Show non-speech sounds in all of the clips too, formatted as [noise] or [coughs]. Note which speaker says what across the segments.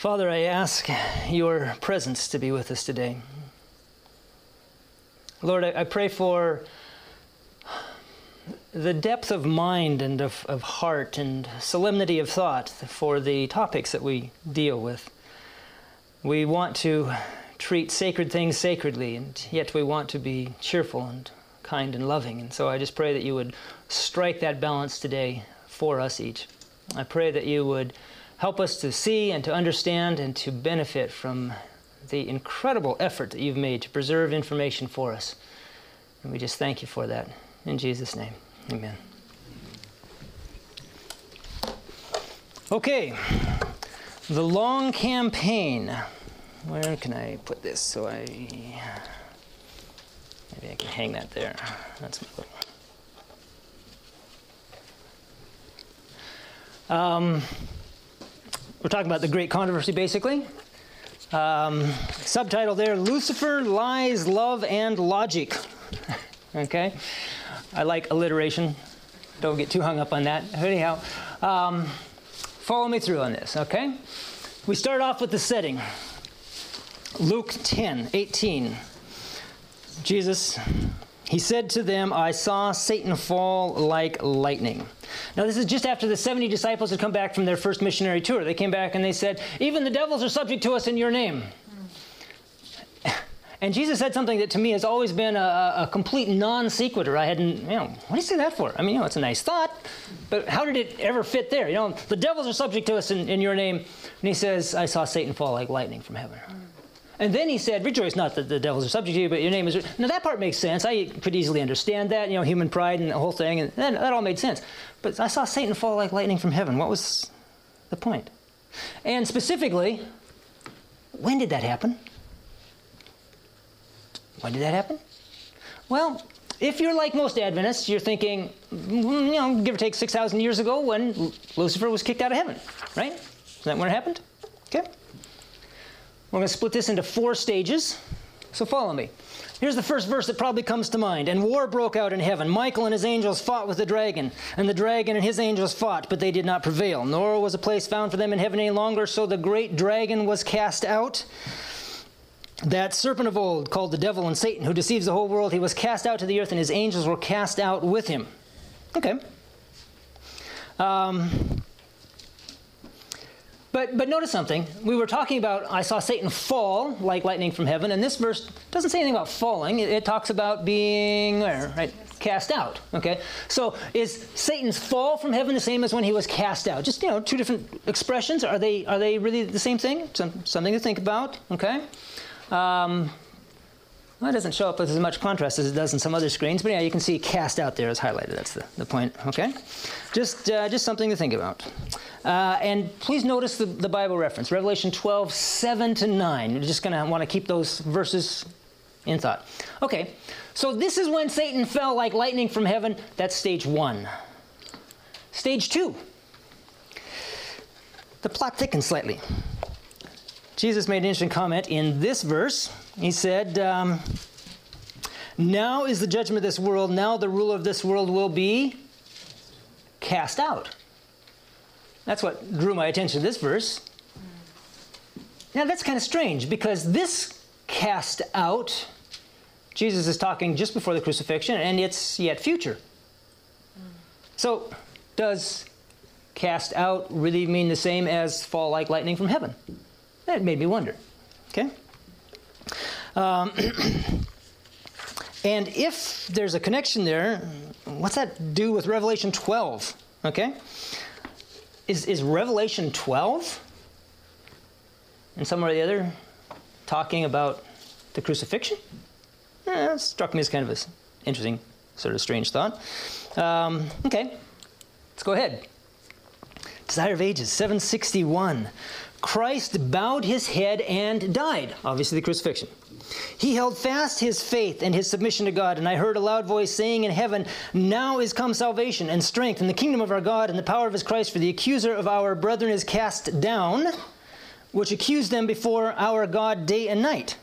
Speaker 1: Father, I ask your presence to be with us today. Lord, I, pray for the depth of mind and of, of heart and solemnity of thought for the topics that we deal with. We want to treat sacred things sacredly, and yet we want to be cheerful and kind and loving. And so I just pray that you would strike that balance today for us each. I pray that you would help us to see and to understand and to benefit from the incredible effort that you've made to preserve information for us. And we just thank you for that. In Jesus' name, amen. Okay, the long campaign. Where can I put this so I. Maybe I can hang that there. That's my little. Um, we're talking about the great controversy, basically. Um, subtitle there Lucifer, Lies, Love, and Logic. [laughs] okay? I like alliteration. Don't get too hung up on that. Anyhow, um, follow me through on this, okay? We start off with the setting Luke 10 18. Jesus, he said to them, I saw Satan fall like lightning. Now, this is just after the 70 disciples had come back from their first missionary tour. They came back and they said, Even the devils are subject to us in your name. [laughs] And Jesus said something that to me has always been a, a complete non sequitur. I hadn't, you know, what do you say that for? I mean, you know, it's a nice thought, but how did it ever fit there? You know, the devils are subject to us in, in your name. And he says, I saw Satan fall like lightning from heaven. And then he said, Rejoice not that the devils are subject to you, but your name is. Now that part makes sense. I could easily understand that, you know, human pride and the whole thing, and that, that all made sense. But I saw Satan fall like lightning from heaven. What was the point? And specifically, when did that happen? When did that happen? Well, if you're like most Adventists, you're thinking, mm, you know, give or take 6,000 years ago when Lucifer was kicked out of heaven, right? Is that when it happened? Okay. We're going to split this into four stages. So follow me. Here's the first verse that probably comes to mind. And war broke out in heaven. Michael and his angels fought with the dragon, and the dragon and his angels fought, but they did not prevail. Nor was a place found for them in heaven any longer, so the great dragon was cast out. That serpent of old, called the devil and Satan, who deceives the whole world, he was cast out to the earth, and his angels were cast out with him. Okay. Um, but, but notice something. We were talking about, I saw Satan fall like lightning from heaven, and this verse doesn't say anything about falling. It, it talks about being, where, right? Cast out. Okay? So is Satan's fall from heaven the same as when he was cast out? Just, you know, two different expressions. Are they, are they really the same thing? Some, something to think about. Okay? Um, well, it doesn't show up with as much contrast as it does in some other screens, but yeah, you can see cast out there is highlighted. That's the, the point, okay? Just, uh, just something to think about. Uh, and please notice the, the Bible reference Revelation 12, 7 to 9. You're just going to want to keep those verses in thought. Okay, so this is when Satan fell like lightning from heaven. That's stage one. Stage two. The plot thickens slightly. Jesus made an interesting comment in this verse. He said, um, Now is the judgment of this world. Now the ruler of this world will be cast out. That's what drew my attention to this verse. Now that's kind of strange because this cast out, Jesus is talking just before the crucifixion, and it's yet future. So, does cast out really mean the same as fall like lightning from heaven? That made me wonder. Okay? Um, [clears throat] and if there's a connection there, what's that do with Revelation 12? Okay? Is, is Revelation 12 and somewhere or the other talking about the crucifixion? Eh, struck me as kind of an interesting, sort of strange thought. Um, okay, let's go ahead. Desire of Ages, 761. Christ bowed his head and died, obviously, the crucifixion. He held fast his faith and his submission to God, and I heard a loud voice saying in heaven, Now is come salvation and strength and the kingdom of our God and the power of his Christ, for the accuser of our brethren is cast down, which accused them before our God day and night.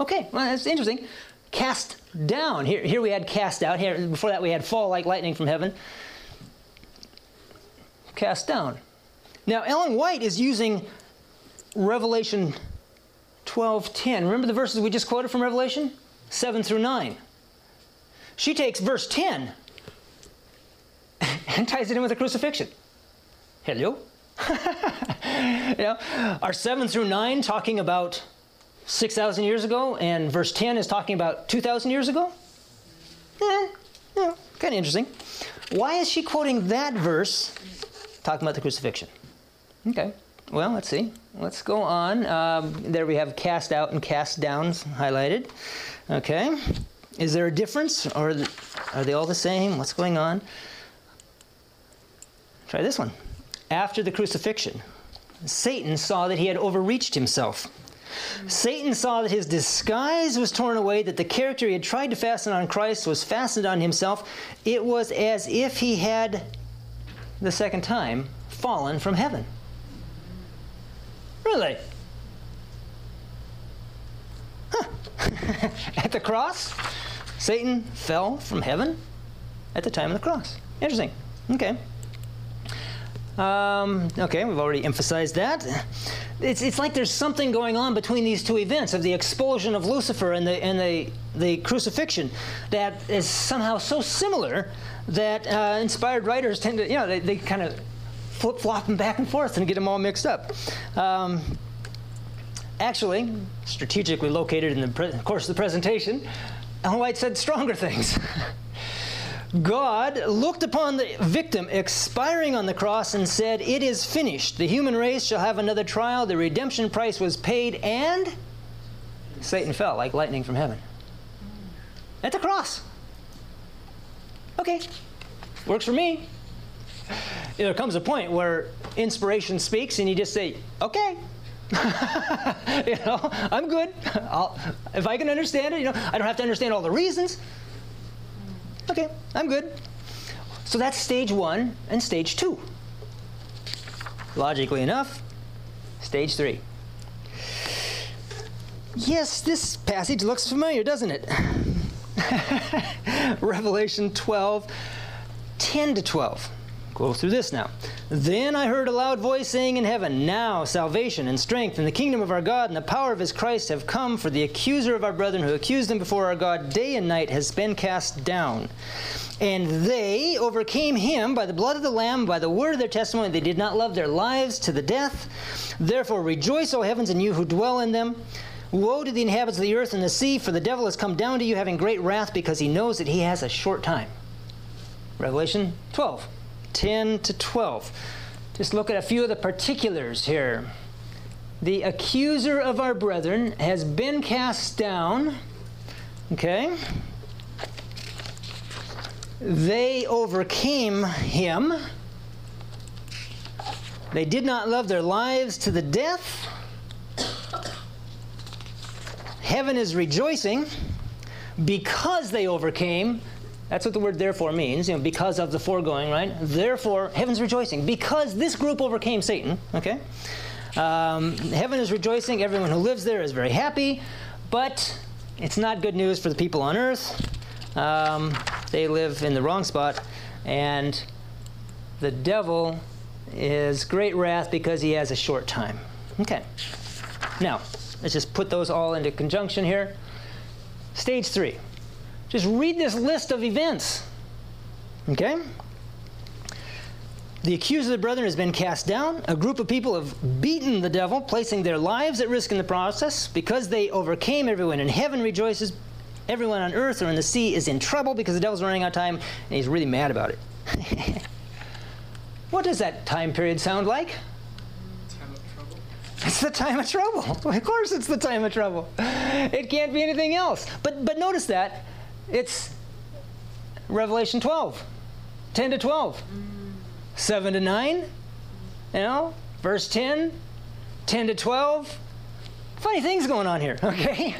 Speaker 1: Okay, well, that's interesting. Cast down. Here, here we had cast out. Here, before that, we had fall like lightning from heaven. Cast down. Now, Ellen White is using Revelation 12:10. Remember the verses we just quoted from Revelation? 7 through 9. She takes verse 10 [laughs] and ties it in with the crucifixion. Hello? [laughs] you know, are 7 through 9 talking about 6,000 years ago, and verse 10 is talking about 2,000 years ago? Eh, yeah, kind of interesting. Why is she quoting that verse talking about the crucifixion? Okay, well, let's see. Let's go on. Um, there we have cast out and cast downs highlighted. Okay. Is there a difference, or are they all the same? What's going on? Try this one. After the crucifixion, Satan saw that he had overreached himself. Satan saw that his disguise was torn away, that the character he had tried to fasten on Christ was fastened on himself. It was as if he had, the second time, fallen from heaven. Really? Huh. [laughs] At the cross, Satan fell from heaven at the time of the cross. Interesting. Okay. Um, okay, we've already emphasized that. It's, it's like there's something going on between these two events of the expulsion of Lucifer and the, and the, the crucifixion that is somehow so similar that uh, inspired writers tend to, you know, they, they kind of flip flop them back and forth and get them all mixed up. Um, actually, strategically located in the pre- course of the presentation, Ellen White said stronger things. [laughs] God looked upon the victim expiring on the cross and said, It is finished. The human race shall have another trial. The redemption price was paid, and Satan fell like lightning from heaven. At the cross. Okay, works for me. [laughs] There comes a point where inspiration speaks, and you just say, Okay. [laughs] you know, I'm good. I'll, if I can understand it, you know, I don't have to understand all the reasons. Okay, I'm good. So that's stage one and stage two. Logically enough, stage three. Yes, this passage looks familiar, doesn't it? [laughs] Revelation 12, 10 to 12. Go through this now. Then I heard a loud voice saying in heaven, Now salvation and strength and the kingdom of our God and the power of his Christ have come, for the accuser of our brethren who accused them before our God day and night has been cast down. And they overcame him by the blood of the Lamb, by the word of their testimony. They did not love their lives to the death. Therefore rejoice, O heavens, and you who dwell in them. Woe to the inhabitants of the earth and the sea, for the devil has come down to you having great wrath because he knows that he has a short time. Revelation 12. 10 to 12. Just look at a few of the particulars here. The accuser of our brethren has been cast down. Okay? They overcame him. They did not love their lives to the death. Heaven is rejoicing because they overcame that's what the word therefore means, you know, because of the foregoing, right? Therefore, heaven's rejoicing. Because this group overcame Satan, okay? Um, heaven is rejoicing. Everyone who lives there is very happy. But it's not good news for the people on earth. Um, they live in the wrong spot. And the devil is great wrath because he has a short time. Okay. Now, let's just put those all into conjunction here. Stage three. Just read this list of events. Okay? The accuser of the brethren has been cast down. A group of people have beaten the devil, placing their lives at risk in the process. Because they overcame, everyone in heaven rejoices. Everyone on earth or in the sea is in trouble because the devil's running out of time and he's really mad about it. [laughs] what does that time period sound like? It's the time of trouble. [laughs] Of course, it's the time of trouble. It can't be anything else. But but notice that it's Revelation 12, 10 to 12, 7 to 9, you know, verse 10, 10 to 12. Funny things going on here, [laughs] okay?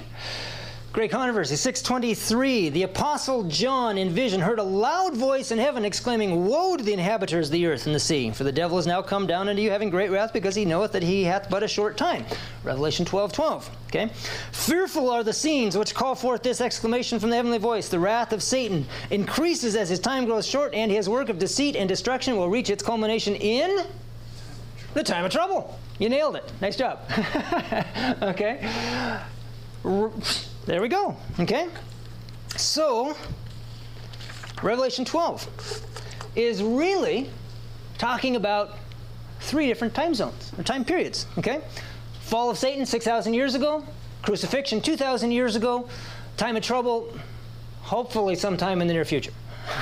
Speaker 1: Great controversy. 623. The apostle John in vision heard a loud voice in heaven exclaiming, Woe to the inhabitants of the earth and the sea, for the devil is now come down unto you having great wrath, because he knoweth that he hath but a short time. Revelation 12 12. Okay? Fearful are the scenes which call forth this exclamation from the heavenly voice. The wrath of Satan increases as his time grows short, and his work of deceit and destruction will reach its culmination in The time of trouble. You nailed it. Nice job. [laughs] okay. There we go. Okay. So, Revelation 12 is really talking about three different time zones or time periods. Okay. Fall of Satan 6,000 years ago, crucifixion 2,000 years ago, time of trouble, hopefully sometime in the near future.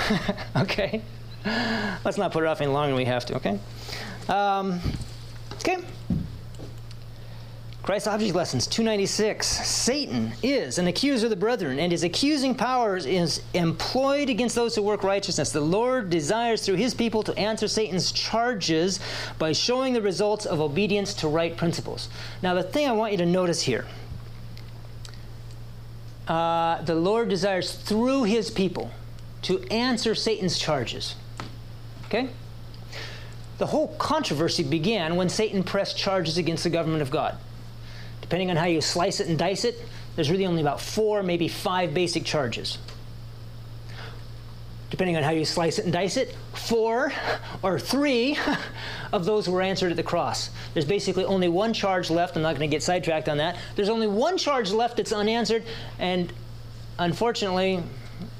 Speaker 1: [laughs] okay? Let's not put it off any longer than we have to, okay? Um, okay. Christ Object Lessons 296. Satan is an accuser of the brethren, and his accusing powers is employed against those who work righteousness. The Lord desires through his people to answer Satan's charges by showing the results of obedience to right principles. Now, the thing I want you to notice here uh, the Lord desires through his people to answer Satan's charges. Okay? The whole controversy began when Satan pressed charges against the government of God. Depending on how you slice it and dice it, there's really only about four, maybe five basic charges. Depending on how you slice it and dice it, four or three [laughs] of those were answered at the cross. There's basically only one charge left. I'm not going to get sidetracked on that. There's only one charge left that's unanswered, and unfortunately,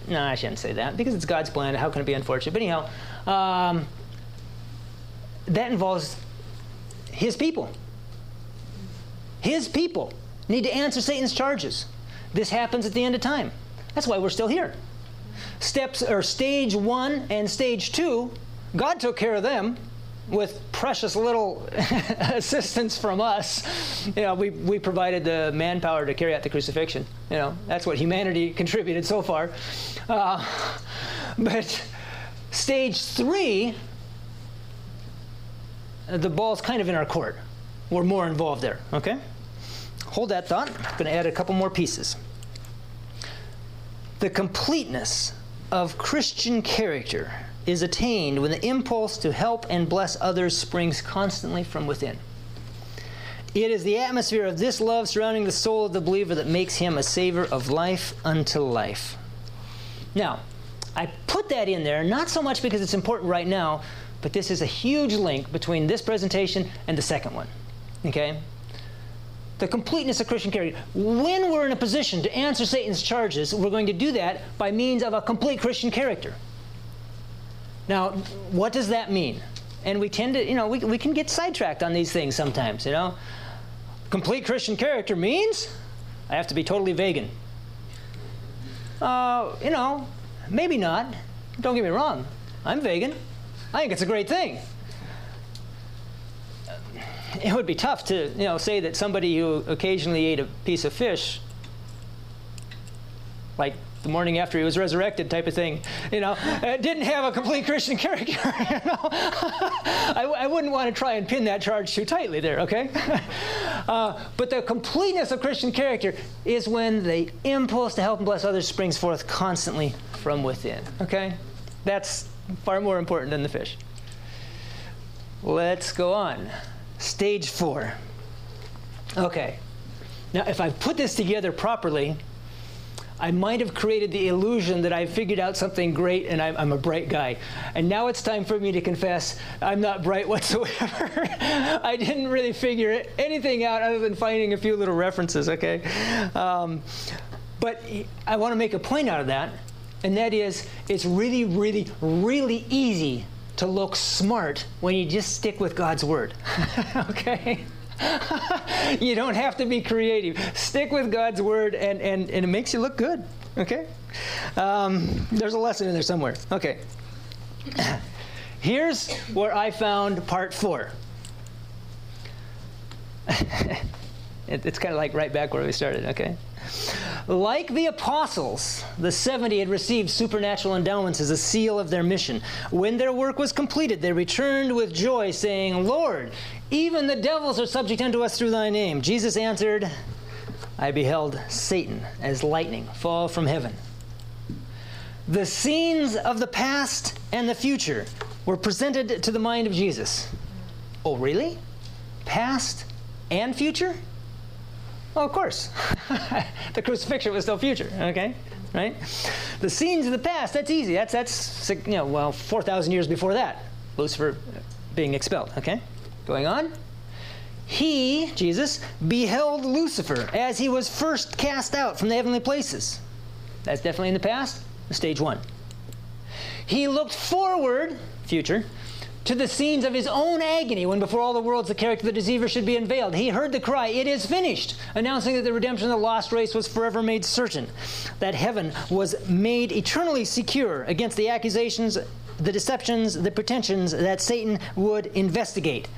Speaker 1: no, I shouldn't say that because it's God's plan. How can it be unfortunate? But anyhow, um, that involves His people. His people need to answer Satan's charges. This happens at the end of time. That's why we're still here. Steps or stage one and stage two, God took care of them with precious little [laughs] assistance from us. You know, we, we provided the manpower to carry out the crucifixion. You know, that's what humanity [laughs] contributed so far. Uh, but stage three, the ball's kind of in our court. We're more involved there, okay? Hold that thought. I'm going to add a couple more pieces. The completeness of Christian character is attained when the impulse to help and bless others springs constantly from within. It is the atmosphere of this love surrounding the soul of the believer that makes him a savor of life unto life. Now, I put that in there not so much because it's important right now, but this is a huge link between this presentation and the second one. Okay? The completeness of Christian character. When we're in a position to answer Satan's charges, we're going to do that by means of a complete Christian character. Now, what does that mean? And we tend to, you know, we, we can get sidetracked on these things sometimes, you know. Complete Christian character means I have to be totally vegan. Uh, you know, maybe not. Don't get me wrong. I'm vegan. I think it's a great thing. It would be tough to, you know, say that somebody who occasionally ate a piece of fish, like the morning after he was resurrected type of thing, you know, uh, didn't have a complete Christian [laughs] character. You know? [laughs] I, I, wouldn't want to try and pin that charge too tightly there, okay? [laughs] Uh, but the completeness of Christian character is when the impulse to help and bless others springs forth constantly from within, okay? That's far more important than the fish. Let's go on. Stage four. Okay. Now, if I put this together properly, I might have created the illusion that I figured out something great and I'm, I'm, a bright guy. And now it's time for me to confess I'm not bright [laughs] whatsoever. I didn't really figure anything out other than finding a few little references, okay? Um, but I want to make a point out of that, and that is it's really, really, really easy to look smart when you just stick with God's Word, [laughs] okay? [laughs] you don't have to be creative. Stick with God's word, and, and, and it makes you look good. Okay? Um, there's a lesson in there somewhere. Okay. [clears throat] Here's where I found part four. [laughs] it, it's kind of like right back where we started, okay? Like the apostles, the 70 had received supernatural endowments as a seal of their mission. When their work was completed, they returned with joy, saying, Lord, even the devils are subject unto us through thy name. Jesus answered, I beheld Satan as lightning fall from heaven. The scenes of the past and the future were presented to the mind of Jesus. Oh, really? Past and future? Well, of course. [laughs] the crucifixion was still future, okay? Right? The scenes of the past, that's easy. That's, that's you know, well, 4,000 years before that, Lucifer being expelled, okay? Going on. He, Jesus, beheld Lucifer as he was first cast out from the heavenly places. That's definitely in the past, stage one. He looked forward, future, to the scenes of his own agony when before all the worlds the character of the deceiver should be unveiled. He heard the cry, It is finished, announcing that the redemption of the lost race was forever made certain, that heaven was made eternally secure against the accusations, the deceptions, the pretensions that Satan would investigate.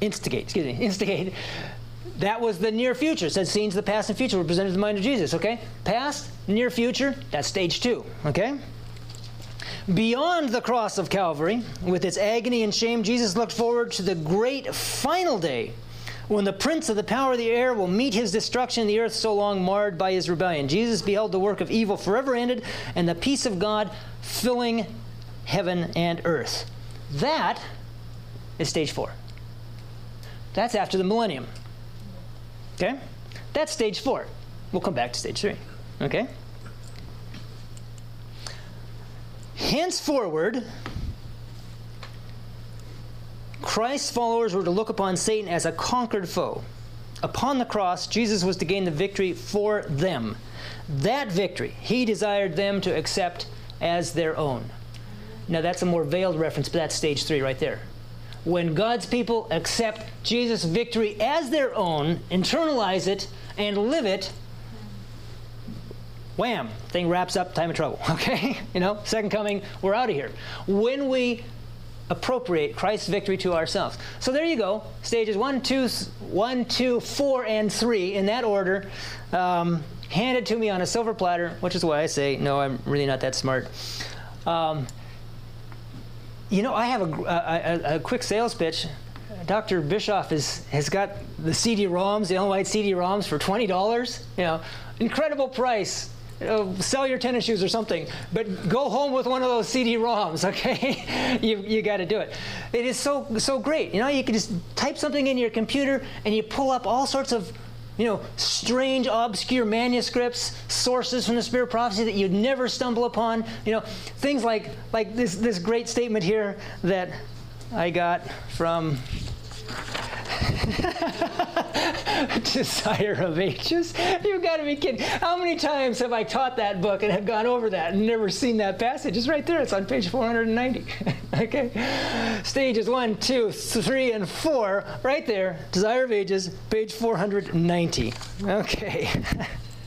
Speaker 1: Instigate, excuse me, [laughs] instigate. That was the near future. It said scenes of the past and future were presented to the mind of Jesus, okay? Past, near future, that's stage two, okay? Beyond the cross of Calvary, with its agony and shame, Jesus looked forward to the great final day when the prince of the power of the air will meet his destruction, the earth so long marred by his rebellion. Jesus beheld the work of evil forever ended and the peace of God filling heaven and earth. That is stage four. That's after the millennium. Okay? That's stage four. We'll come back to stage three. Okay? Henceforward, Christ's followers were to look upon Satan as a conquered foe. Upon the cross, Jesus was to gain the victory for them. That victory he desired them to accept as their own. Now, that's a more veiled reference, but that's stage three right there. When God's people accept Jesus' victory as their own, internalize it, and live it, wham, thing wraps up, time of trouble. [laughs] Okay? You know, second coming, we're out of here. When we appropriate Christ's victory to ourselves. So there you go. Stages one, two, one, two, four, and three in that order. Um, handed to me on a silver platter, which is why I say, no, I'm really not that smart. Um, you know, I have a, a, a, quick sales pitch. Dr. Bischoff is, has got the CD-ROMs, the Ellen White CD-ROMs for $20. You know, incredible price uh, sell your tennis shoes or something, but go home with one of those CD-ROMs, [laughs] okay? you you got to do it. It is so so great. You know, you can just type something in your computer and you pull up all sorts of you know, strange, obscure manuscripts, sources from the Spirit of prophecy that you'd never stumble upon. You know, things like like this this great statement here that I got from [laughs] [laughs] [laughs] Desire of Ages. You've got to be kidding. How many times have I taught that book and have gone over that and never seen that passage? It's right there. It's on page 490. [laughs] okay? Stages one, two, three, and four, right there. Desire of Ages, page 490. Okay.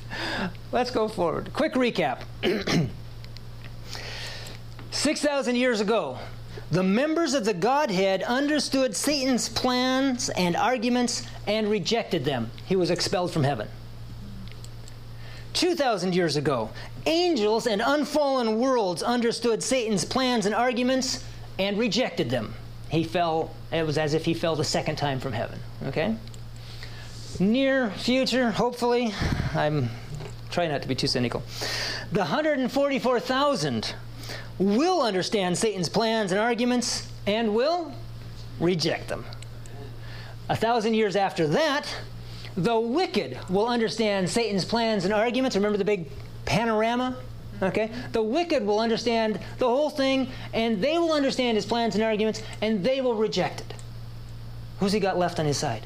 Speaker 1: [laughs] Let's go forward. Quick recap. [clears throat] 6,000 years ago, the members of the Godhead understood Satan's plans and arguments and rejected them. He was expelled from heaven. 2,000 years ago, angels and unfallen worlds understood Satan's plans and arguments and rejected them. He fell, it was as if he fell the second time from heaven. Okay? Near future, hopefully, I'm trying not to be too cynical. The 144,000 will understand Satan's plans and arguments and will reject them. A thousand years after that, the wicked will understand Satan's plans and arguments. Remember the big panorama? Okay? The wicked will understand the whole thing, and they will understand his plans and arguments, and they will reject it. Who's he got left on his side?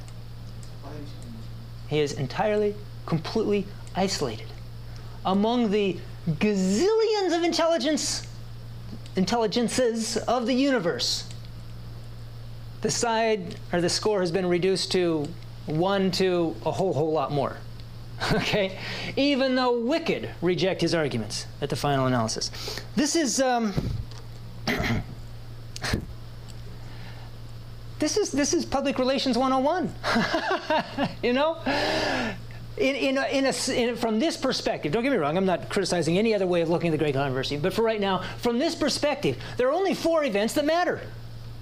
Speaker 1: He is entirely, completely isolated. Among the gazillions of intelligence intelligences of the universe. The side or the score has been reduced to one to a whole whole lot more. [laughs] Okay? Even though wicked reject his arguments at the final analysis. This is um, [coughs] this is this is public relations 101 [laughs] you know in, in, a, in, a, in from this perspective, don't get me wrong, I'm not criticizing any other way of looking at the Great Controversy, but for right now, from this perspective, there are only four events that matter.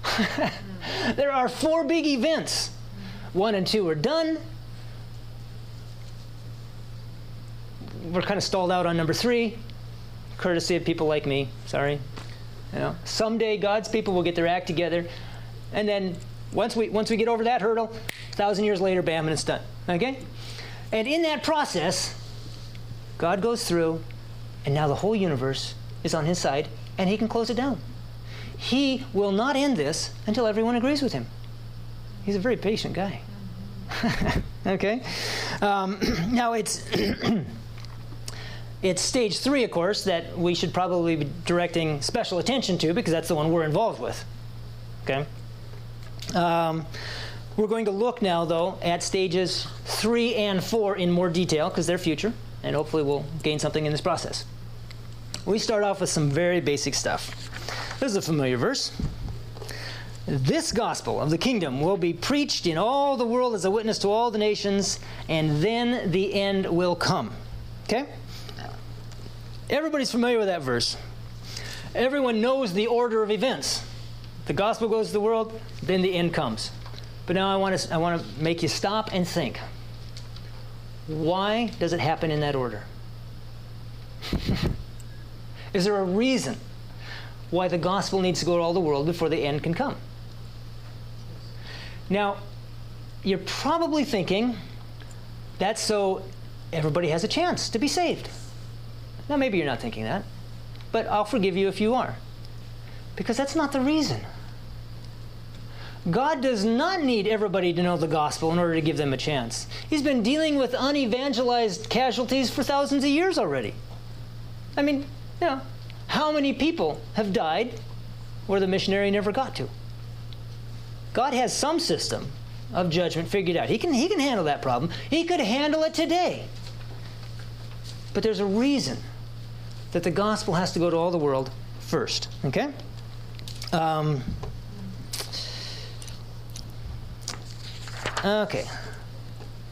Speaker 1: [laughs] there are four big events. One and two are done. We're kind of stalled out on number three, courtesy of people like me. Sorry. You know, someday God's people will get their act together, and then once we once we get over that hurdle, thousand years later, bam, and it's done. Okay. And in that process, God goes through, and now the whole universe is on his side, and he can close it down. He will not end this until everyone agrees with him. He's a very patient guy. [laughs] okay? Um, [clears throat] now, it's. [clears throat] it's stage three, of course, that we should probably be directing special attention to because that's the one we're involved with. Okay? Um, we're going to look now, though, at stages three and four in more detail because they're future, and hopefully we'll gain something in this process. We start off with some very basic stuff. This is a familiar verse. This gospel of the kingdom will be preached in all the world as a witness to all the nations, and then the end will come. Okay? Everybody's familiar with that verse. Everyone knows the order of events. The gospel goes to the world, then the end comes. But now I want to, I want to make you stop and think. Why does it happen in that order? [laughs] Is there a reason why the gospel needs to go to all the world before the end can come? Now, you're probably thinking that's so everybody has a chance to be saved. Now, maybe you're not thinking that, but I'll forgive you if you are. Because that's not the reason. God does not need everybody to know the gospel in order to give them a chance. He's been dealing with unevangelized casualties for thousands of years already. I mean, you know, how many people have died where the missionary never got to? God has some system of judgment figured out. He can, he can handle that problem. He could handle it today. But there's a reason that the gospel has to go to all the world first. Okay? Um, okay.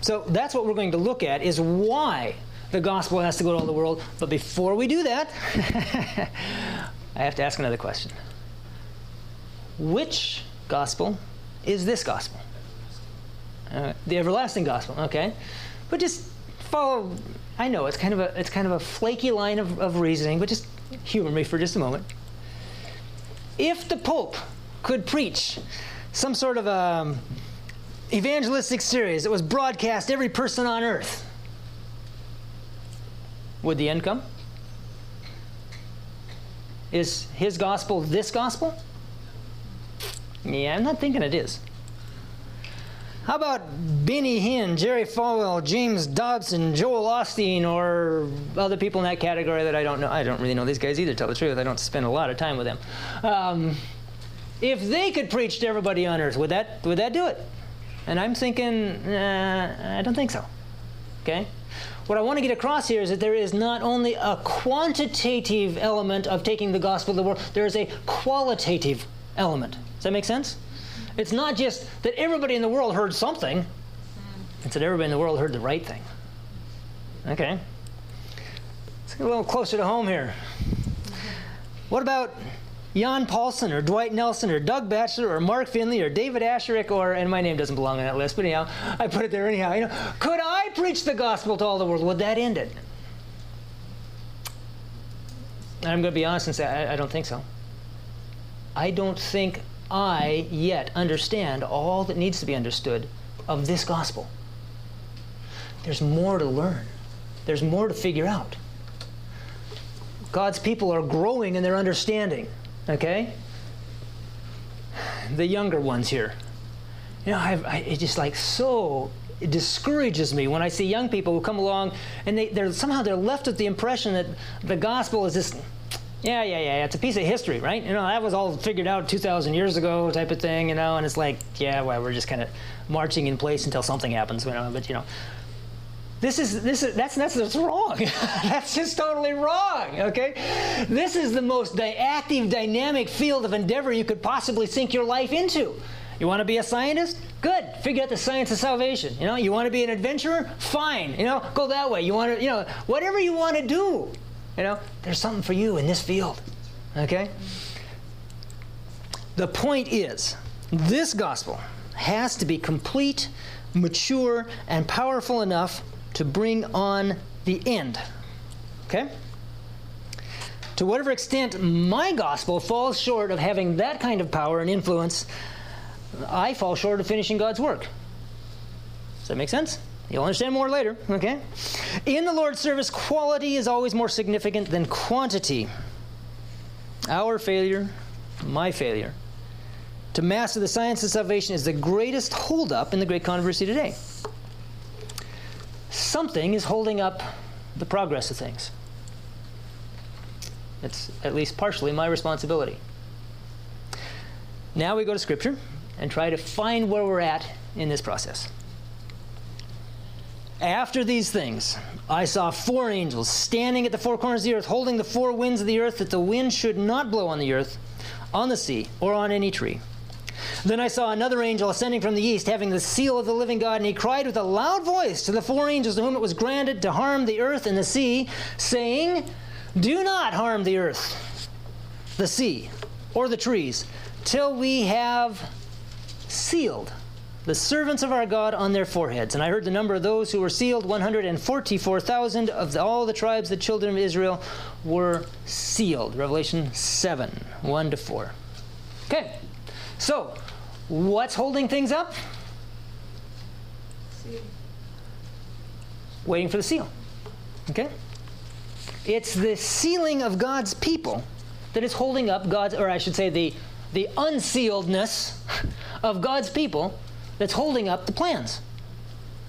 Speaker 1: So that's what we're going to look at is why the gospel has to go to all the world. But before we do that, [laughs] I have to ask another question. Which gospel is this gospel? Uh, the everlasting gospel, okay? But just follow. I know it's kind of a it's kind of a flaky line of, of reasoning, but just humor me for just a moment. If the Pope could preach some sort of a um, evangelistic series that was broadcast every person on earth, would the end come? Is his gospel this gospel? Yeah, I'm not thinking it is. How about Benny Hinn, Jerry Falwell, James Dobson, Joel Osteen, or other people in that category that I don't know? I don't really know these guys either, tell the truth. I don't spend a lot of time with them. Um, if they could preach to everybody on earth, would that, would that do it? And I'm thinking, uh, I don't think so. Okay? What I want to get across here is that there is not only a quantitative element of taking the gospel to the world, there is a qualitative element. Does that make sense? It's not just that everybody in the world heard something, it's that everybody in the world heard the right thing. Okay. Let's get a little closer to home here. What about Jan Paulsen or Dwight Nelson or Doug Batchelor or Mark Finley or David Asscherick or, and my name doesn't belong on that list, but anyhow, I put it there anyhow. You know, could I preach the gospel to all the world? Would that end it? I'm going to be honest and say I, I don't think so. I don't think I yet understand all that needs to be understood of this gospel. There's more to learn, there's more to figure out. God's people are growing in their understanding, okay? The younger ones here. You know, I've, I, it just like so it discourages me when I see young people who come along and they, they're somehow they're left with the impression that the gospel is this yeah, yeah, yeah. It's a piece of history, right? You know, that was all figured out 2,000 years ago, type of thing. You know, and it's like, yeah, well, we're just kind of marching in place until something happens. You know, but you know, this is this is that's that's, that's wrong. [laughs] that's just totally wrong. Okay, this is the most di- active, dynamic field of endeavor you could possibly sink your life into. You want to be a scientist? Good. Figure out the science of salvation. You know, you want to be an adventurer? Fine. You know, go that way. You want to, you know, whatever you want to do. You know, there's something for you in this field. Okay? The point is, this gospel has to be complete, mature, and powerful enough to bring on the end. Okay? To whatever extent my gospel falls short of having that kind of power and influence, I fall short of finishing God's work. Does that make sense? You'll understand more later, okay? In the Lord's service, quality is always more significant than quantity. Our failure, my failure, to master the science of salvation is the greatest holdup in the great controversy today. Something is holding up the progress of things. It's at least partially my responsibility. Now we go to Scripture and try to find where we're at in this process. After these things, I saw four angels standing at the four corners of the earth, holding the four winds of the earth, that the wind should not blow on the earth, on the sea, or on any tree. Then I saw another angel ascending from the east, having the seal of the living God, and he cried with a loud voice to the four angels to whom it was granted to harm the earth and the sea, saying, Do not harm the earth, the sea, or the trees, till we have sealed the servants of our God on their foreheads. And I heard the number of those who were sealed 144,000 of all the tribes, the children of Israel, were sealed. Revelation 7 1 to 4. Okay, so what's holding things up?
Speaker 2: See.
Speaker 1: Waiting for the seal. Okay? It's the sealing of God's people that is holding up God's, or I should say, the, the unsealedness of God's people that's holding up the plans.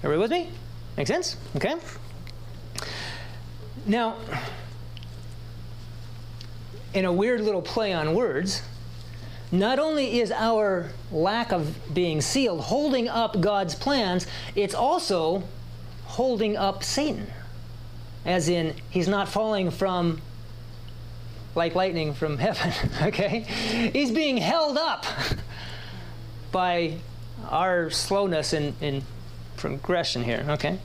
Speaker 1: Everybody with me? Make sense? Okay? Now, in a weird little play on words, not only is our lack of being sealed holding up God's plans, it's also holding up Satan. As in, he's not falling from like lightning from [laughs] heaven, okay? He's being held up [laughs] by our slowness in, in progression here, okay?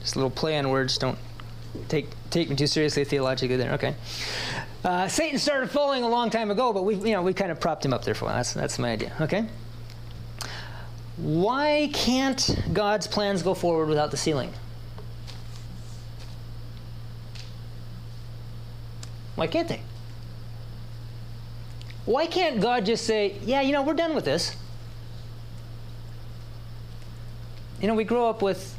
Speaker 1: Just a little play on words. Don't take, take me too seriously theologically there, okay? Uh, Satan started falling a long time ago, but we, you know, we kind of propped him up there for a while. That's, that's my idea, okay? Why can't God's plans go forward without the sealing? Why can't they? Why can't God just say, yeah, you know, we're done with this? You know, we grow up with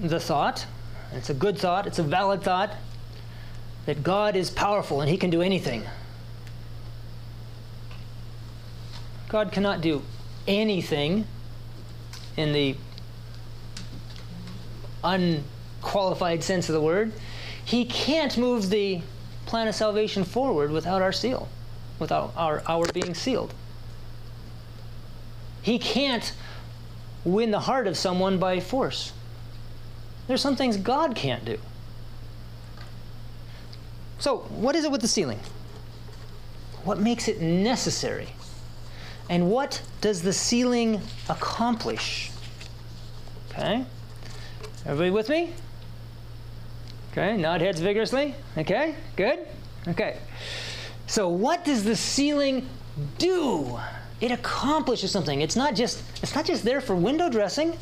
Speaker 1: the thought, it's a good thought, it's a valid thought, that God is powerful and he can do anything. God cannot do anything in the unqualified sense of the word. He can't move the plan of salvation forward without our seal, without our, our being sealed. He can't win the heart of someone by force. There's some things God can't do. So, what is it with the sealing? What makes it necessary? And what does the sealing accomplish? Okay? Everybody with me? Okay, nod heads vigorously. Okay, good. Okay. So, what does the sealing do? It accomplishes something. It's not just it's not just there for window dressing.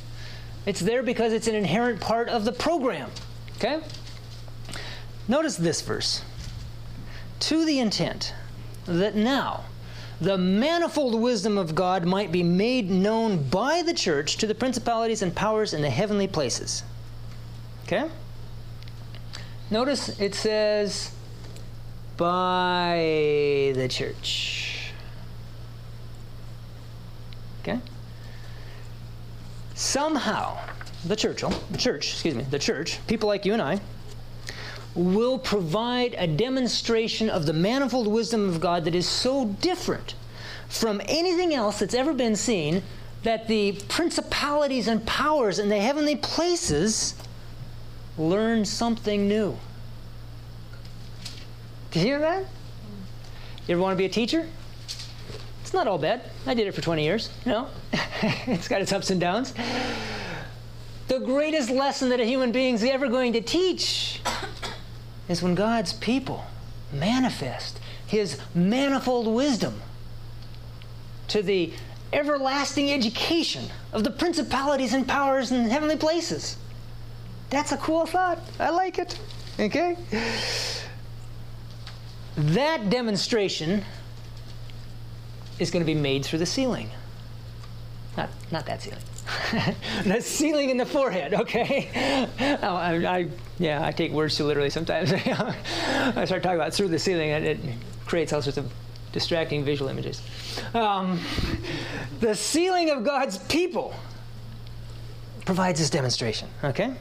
Speaker 1: It's there because it's an inherent part of the program. Okay? Notice this verse. To the intent that now the manifold wisdom of God might be made known by the church to the principalities and powers in the heavenly places. Okay? Notice it says by the church. Okay? Somehow, the church, the church, excuse me, the church, people like you and I, will provide a demonstration of the manifold wisdom of God that is so different from anything else that's ever been seen that the principalities and powers in the heavenly places learn something new. Did you hear that? You ever want to be a teacher? It's not all bad. I did it for 20 years. You know, [laughs] it's got its ups and downs. The greatest lesson that a human being's ever going to teach is when God's people manifest His manifold wisdom to the everlasting education of the principalities and powers in heavenly places. That's a cool thought. I like it. Okay? That demonstration is going to be made through the ceiling. Not, not that sealing. [laughs] the ceiling in the forehead, okay? [laughs] Oh, I, I, yeah, I take words too literally sometimes. [laughs] I start talking about through the ceiling, and it creates all sorts of distracting visual images. Um, the sealing of God's people provides this demonstration, okay?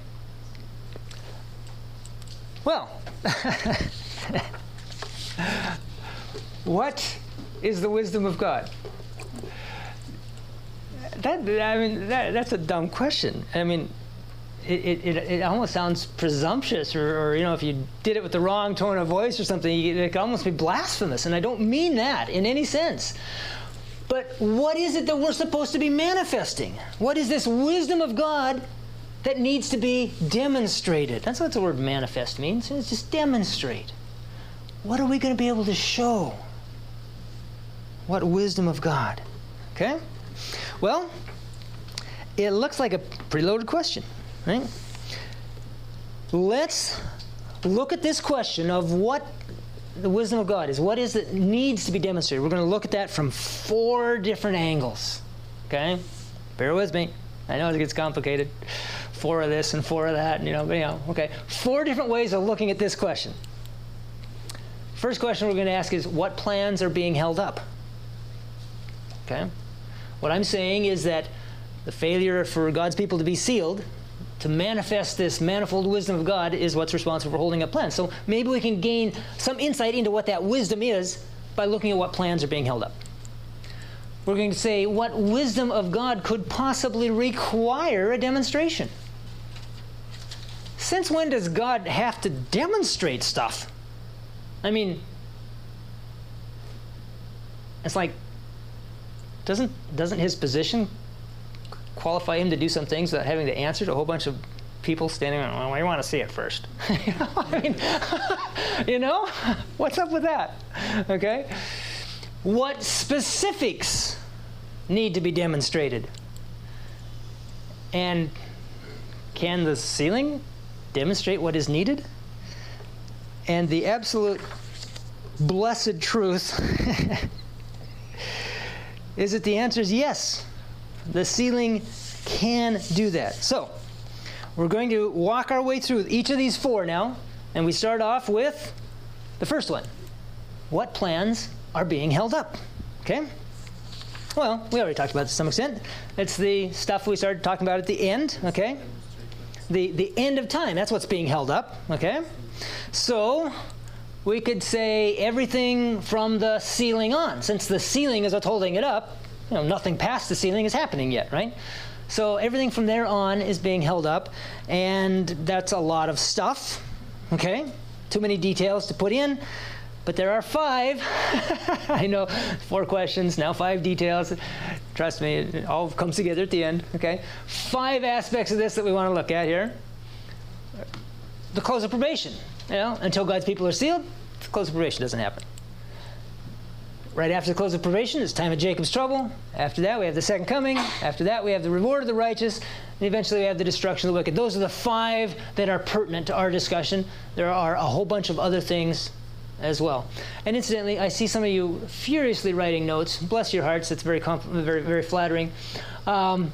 Speaker 1: Well, what is the wisdom of God? That, I mean, that, that's a dumb question. I mean, it, it, it almost sounds presumptuous, or, or, you know, if you did it with the wrong tone of voice or something, you, it could almost be blasphemous. And I don't mean that in any sense. But what is it that we're supposed to be manifesting? What is this wisdom of God that needs to be demonstrated? That's what the word manifest means. It's just demonstrate. What are we going to be able to show? What wisdom of God? Okay? Well, it looks like a preloaded question. Right? Let's look at this question of what the wisdom of God is. What is it needs to be demonstrated? We're going to look at that from four different angles. Okay? Bear with me. I know it gets complicated. Four of this and four of that, and you know, but you know, okay. Four different ways of looking at this question. First question we're going to ask is what plans are being held up? Okay? What I'm saying is that the failure for God's people to be sealed to manifest this manifold wisdom of God is what's responsible for holding up plans. So maybe we can gain some insight into what that wisdom is by looking at what plans are being held up. We're going to say what wisdom of God could possibly require a demonstration. Since when does God have to demonstrate stuff? I mean, it's like doesn't doesn't his position qualify him to do some things without having to answer to a whole bunch of people standing around, well, we want to see it first. [laughs] you know, mean, [laughs] you know, [laughs] what's up with that? Okay? What specifics need to be demonstrated? And can the sealing demonstrate what is needed? And the absolute blessed truth is that the answer is yes. The sealing can do that. So, we're going to walk our way through each of these four now, and we start off with the first one. What plans are being held up? Okay? Well, we already talked about this to some extent. It's the stuff we started talking about at the end, okay? The, the end of time, that's what's being held up, okay? So, we could say everything from the sealing on. Since the sealing is what's holding it up, you know, nothing past the sealing is happening yet, right? So everything from there on is being held up, and that's a lot of stuff, okay? Too many details to put in, but there are five. [laughs] I know, four questions, now five details. Trust me, it all comes together at the end, okay? Five aspects of this that we want to look at here. The close of probation. You know, until God's people are sealed, the close of probation doesn't happen. Right after the close of probation, it's time of Jacob's trouble. After that, we have the second coming. After that, we have the reward of the righteous. And eventually, we have the destruction of the wicked. Those are the five that are pertinent to our discussion. There are a whole bunch of other things as well. And incidentally, I see some of you furiously writing notes. Bless your hearts. That's very, very, very flattering. Um,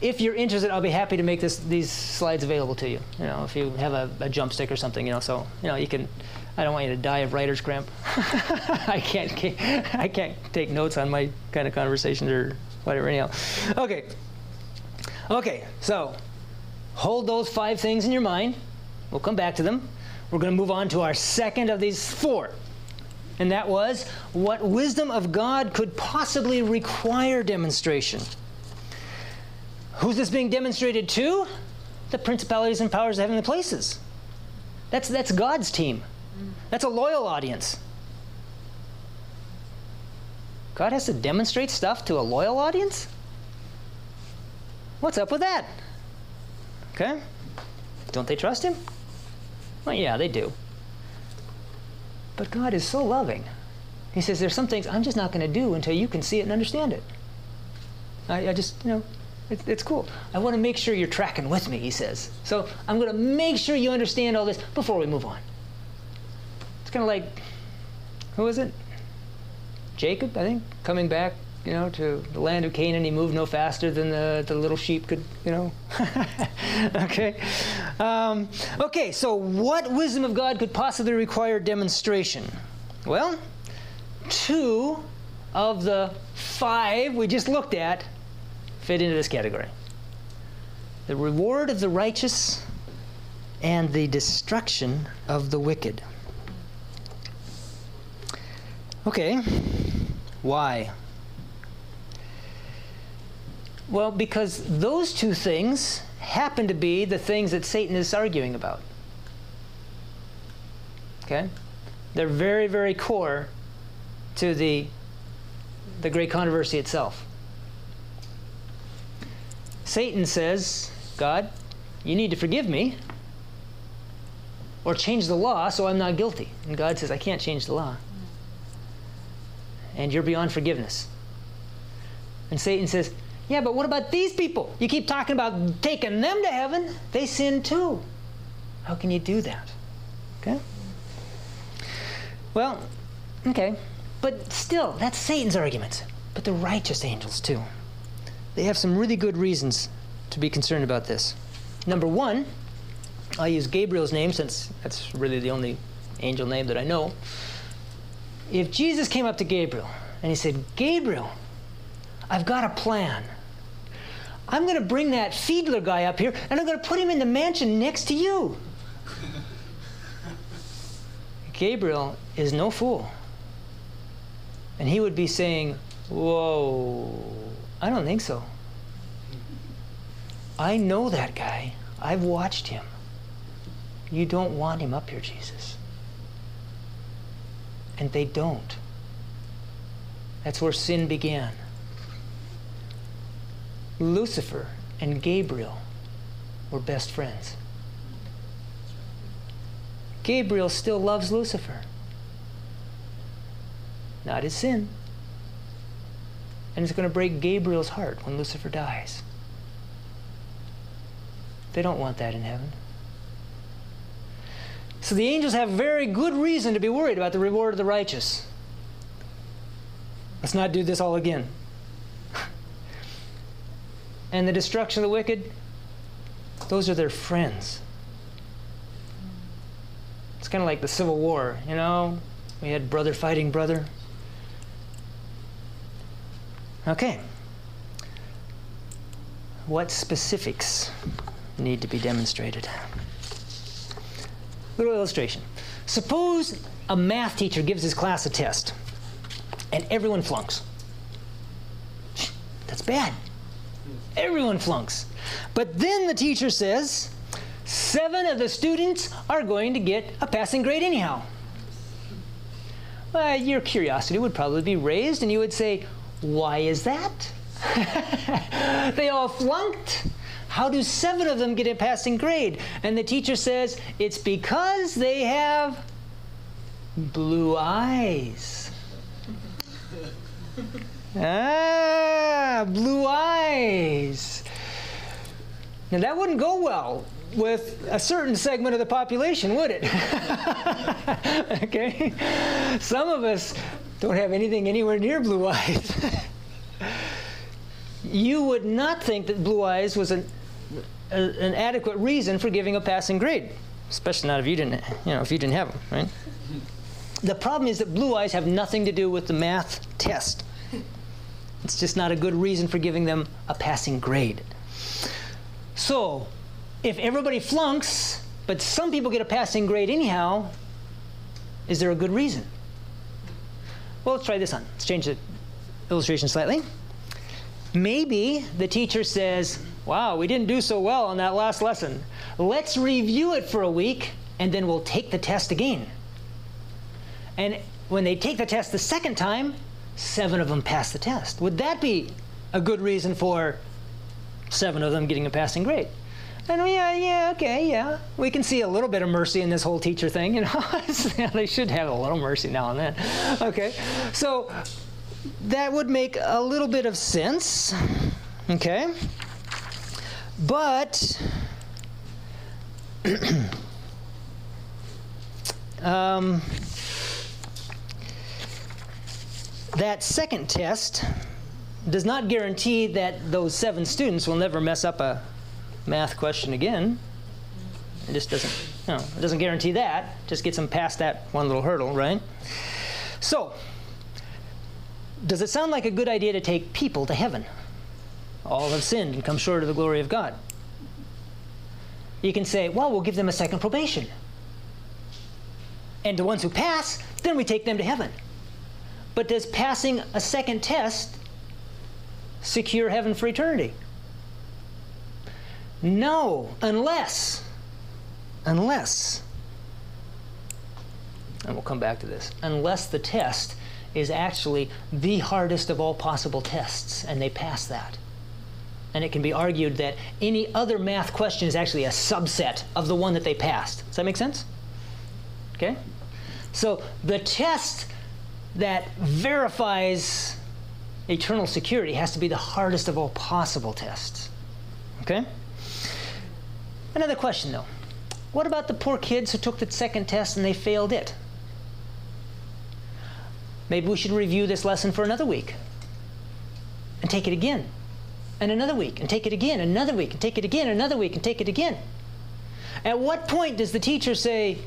Speaker 1: if you're interested, I'll be happy to make this, these slides available to you. You know, if you have a, a jump stick or something, you know, so you know you can I don't want you to die of writer's cramp. [laughs] I can't, I can't take notes on my kind of conversations or whatever. Anyhow, okay, okay. So hold those five things in your mind. We'll come back to them. We're going to move on to our second of these four, and that was what wisdom of God could possibly require demonstration. Who's this being demonstrated to? The principalities and powers of heavenly places. That's, that's God's team. That's a loyal audience. God has to demonstrate stuff to a loyal audience? What's up with that? Okay? Don't they trust Him? Well, yeah, they do. But God is so loving. He says, There's some things I'm just not going to do until you can see it and understand it. I, I just, you know, it, it's cool. I want to make sure you're tracking with me, he says. So I'm going to make sure you understand all this before we move on. It's kind of like, who is it? Jacob, I think, coming back, you know, to the land of Canaan. He moved no faster than the, the little sheep could, you know. [laughs] okay. Um, okay, so what wisdom of God could possibly require demonstration? Well, two of the five we just looked at fit into this category the reward of the righteous and the destruction of the wicked. Okay, why? Well, because those two things happen to be the things that Satan is arguing about. Okay? They're very, very core to the, the great controversy itself. Satan says, God, you need to forgive me or change the law so I'm not guilty. And God says, I can't change the law. And you're beyond forgiveness. And Satan says, Yeah, but what about these people? You keep talking about taking them to heaven. They sin too. How can you do that? Okay? Well, okay. But still, that's Satan's argument. But the righteous angels, too. They have some really good reasons to be concerned about this. Number one, I'll use Gabriel's name since that's really the only angel name that I know. If Jesus came up to Gabriel and he said, Gabriel, I've got a plan. I'm going to bring that Fiedler guy up here and I'm going to put him in the mansion next to you. [laughs] Gabriel is no fool. And he would be saying, Whoa, I don't think so. I know that guy. I've watched him. You don't want him up here, Jesus. And they don't. That's where sin began. Lucifer and Gabriel were best friends. Gabriel still loves Lucifer. Not his sin. And it's going to break Gabriel's heart when Lucifer dies. They don't want that in heaven. So the angels have very good reason to be worried about the reward of the righteous. Let's not do this all again. [laughs] and the destruction of the wicked, those are their friends. It's kind of like the Civil War, you know? We had brother fighting brother. Okay. What specifics need to be demonstrated? Little illustration. Suppose a math teacher gives his class a test and everyone flunks. That's bad. Everyone flunks. But then the teacher says, seven of the students are going to get a passing grade anyhow. Well, your curiosity would probably be raised, and you would say, Why is that? [laughs] they all flunked. How do seven of them get a passing grade? And the teacher says, It's because they have blue eyes. [laughs] ah, blue eyes. Now, that wouldn't go well with a certain segment of the population, would it? [laughs] okay? Some of us don't have anything anywhere near blue eyes. [laughs] you would not think that blue eyes was an, a, an adequate reason for giving a passing grade, especially not if you didn't, you know, if you didn't have them, right? The problem is that blue eyes have nothing to do with the math test. It's just not a good reason for giving them a passing grade. So, if everybody flunks, but some people get a passing grade anyhow, is there a good reason? Well, let's try this on. Let's change the illustration slightly. Maybe the teacher says, Wow, we didn't do so well on that last lesson. Let's review it for a week and then we'll take the test again. And when they take the test the second time, seven of them pass the test. Would that be a good reason for seven of them getting a passing grade? And yeah, yeah, okay, yeah. We can see a little bit of mercy in this whole teacher thing, you know. [laughs] they should have a little mercy now and then. Okay, so that would make a little bit of sense. Okay, but [clears throat] um, that second test does not guarantee that those seven students will never mess up a math question again. It just doesn't, you know, it doesn't guarantee that. Just gets them past that one little hurdle, right? So, Does it sound like a good idea to take people to heaven? All have sinned and come short of the glory of God. You can say, well, we'll give them a second probation. And the ones who pass, then we take them to heaven. But does passing a second test secure heaven for eternity? No, unless, unless, and we'll come back to this, unless the test is actually the hardest of all possible tests, and they pass that. And it can be argued that any other math question is actually a subset of the one that they passed. Does that make sense? Okay? So the test that verifies eternal security has to be the hardest of all possible tests. Okay? Another question though. What about the poor kids who took the second test and they failed it? Maybe we should review this lesson for another week and take it again, and another week, and take it again, another week, and take it again, another week, and take it again. At what point does the teacher say,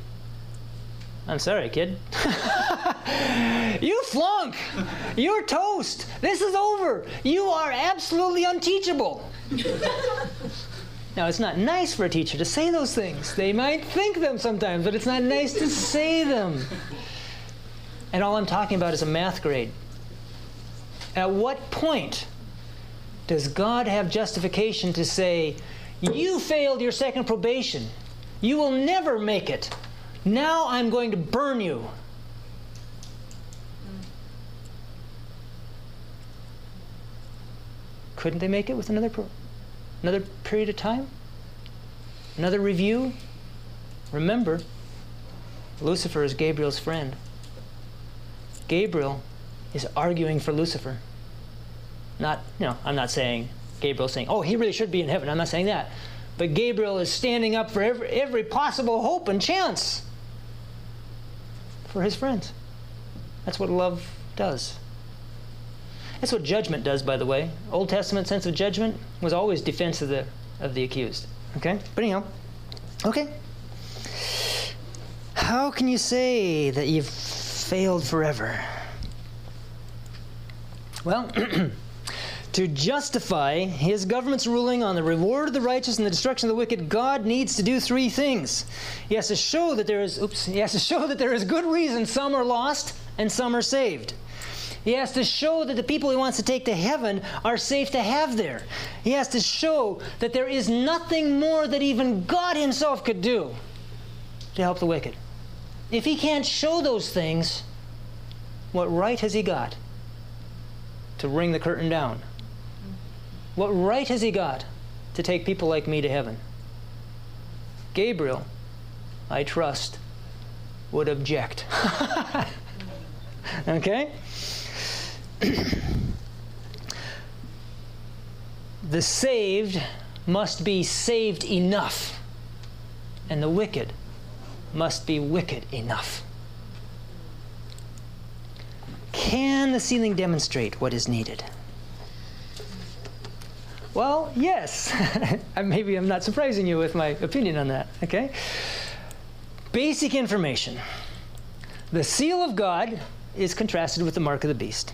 Speaker 1: I'm sorry, kid. [laughs] you flunk. You're toast. This is over. You are absolutely unteachable. [laughs] now, it's not nice for a teacher to say those things. They might think them sometimes, but it's not nice to say them. And all I'm talking about is a math grade. At what point does God have justification to say, You failed your second probation? You will never make it. Now I'm going to burn you. Couldn't they make it with another pro- another period of time? Another review? Remember, Lucifer is Gabriel's friend. Gabriel is arguing for Lucifer. Not, you know, I'm not saying Gabriel saying, oh, he really should be in heaven. I'm not saying that. But Gabriel is standing up for every, every possible hope and chance for his friends. That's what love does. That's what judgment does, by the way. Old Testament sense of judgment was always defense of the of the accused. Okay? But anyhow, okay. How can you say that you've failed forever? Well, [clears throat] to justify his government's ruling on the reward of the righteous and the destruction of the wicked, God needs to do three things. He has to show that there is oops, he has to show that there is good reason some are lost and some are saved. He has to show that the people he wants to take to heaven are safe to have there. He has to show that there is nothing more that even God himself could do to help the wicked. If he can't show those things, what right has he got to ring the curtain down? What right has he got to take people like me to heaven? Gabriel, I trust, would object. [laughs] okay? [coughs] the saved must be saved enough, and the wicked must be wicked enough. Can the sealing demonstrate what is needed? Well, yes. [laughs] Maybe I'm not surprising you with my opinion on that, okay? Basic information. The seal of God is contrasted with the mark of the beast.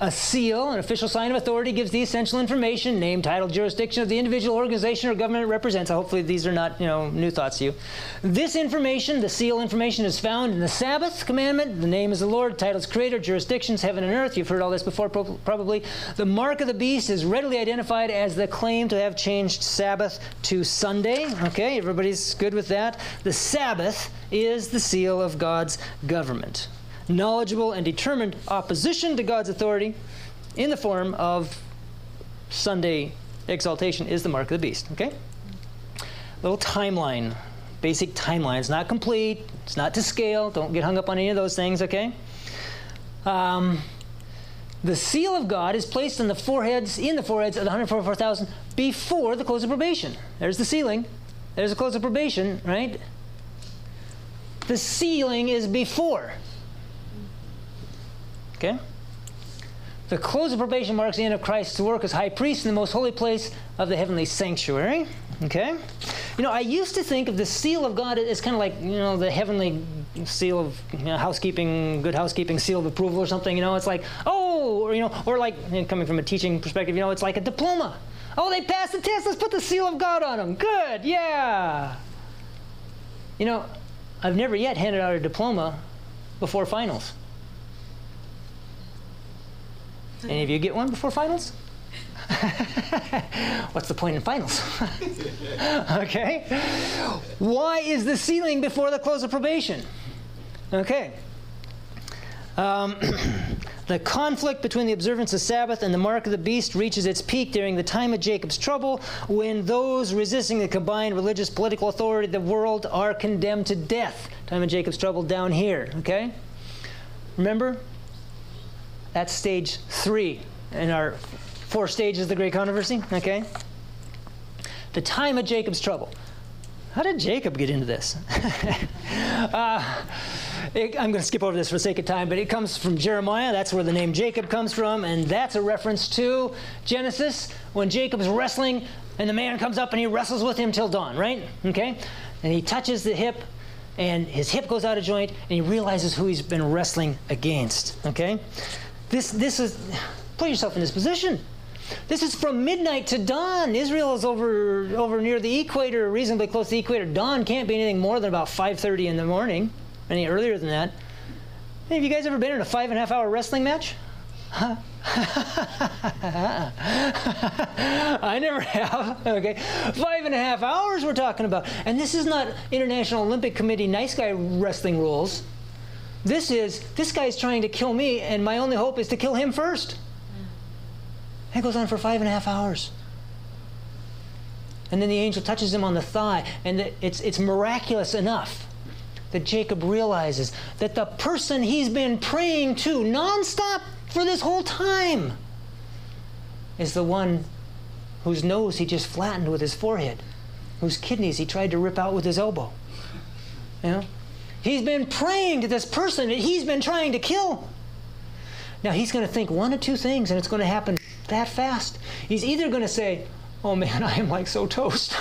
Speaker 1: A seal, an official sign of authority, gives the essential information, name, title, jurisdiction of the individual organization or government it represents. Hopefully, these are not, you know, new thoughts to you. This information, the seal information, is found in the Sabbath commandment. The name is the Lord, titles Creator, jurisdictions, heaven and earth. You've heard all this before, probably. The mark of the beast is readily identified as the claim to have changed Sabbath to Sunday. Okay, everybody's good with that. The Sabbath is the seal of God's government knowledgeable, and determined opposition to God's authority in the form of Sunday exaltation is the mark of the beast. Okay? Little timeline, basic timeline. It's not complete, it's not to scale. Don't get hung up on any of those things, okay? Um, the seal of God is placed on the foreheads, in the foreheads of the 144,000 before the close of probation. There's the sealing. There's the close of probation, right? The sealing is before. Okay? The close of probation marks the end of Christ's work as high priest in the most holy place of the heavenly sanctuary. Okay? You know, I used to think of the seal of God as kind of like, you know, the heavenly seal of you know, housekeeping, good housekeeping seal of approval or something. You know, it's like, oh, or, you know, or like, you know, coming from a teaching perspective, you know, it's like a diploma. Oh, they passed the test. Let's put the seal of God on them. Good, yeah. You know, I've never yet handed out a diploma before finals. Any of you get one before finals? [laughs] What's the point in finals? [laughs] okay. Why is the sealing before the close of probation? Okay. Um, [clears throat] the conflict between the observance of Sabbath and the mark of the beast reaches its peak during the time of Jacob's trouble when those resisting the combined religious political authority of the world are condemned to death. Time of Jacob's trouble down here, okay? Remember? That's stage three in our four stages of the great controversy, okay? The time of Jacob's trouble. How did Jacob get into this? [laughs] uh, it, I'm going to skip over this for the sake of time, but it comes from Jeremiah. That's where the name Jacob comes from, and that's a reference to Genesis when Jacob's wrestling and the man comes up and he wrestles with him till dawn, right? Okay? And he touches the hip, and his hip goes out of joint, and he realizes who he's been wrestling against, okay? This, this is, put yourself in this position. This is from midnight to dawn. Israel is over, over near the equator, reasonably close to the equator. Dawn can't be anything more than about 5.30 in the morning, any earlier than that. Have you guys ever been in a five and a half hour wrestling match? Huh? [laughs] I never have. Okay. Five and a half hours we're talking about. And this is not International Olympic Committee nice guy wrestling rules. This is, this guy's trying to kill me, and my only hope is to kill him first. It goes on for five and a half hours. And then the angel touches him on the thigh, and it's, it's miraculous enough that Jacob realizes that the person he's been praying to nonstop for this whole time is the one whose nose he just flattened with his forehead, whose kidneys he tried to rip out with his elbow. You know? He's been praying to this person that he's been trying to kill. Now he's going to think one of two things, and it's going to happen that fast. He's either going to say, Oh man, [laughs] I am like so toast. [laughs]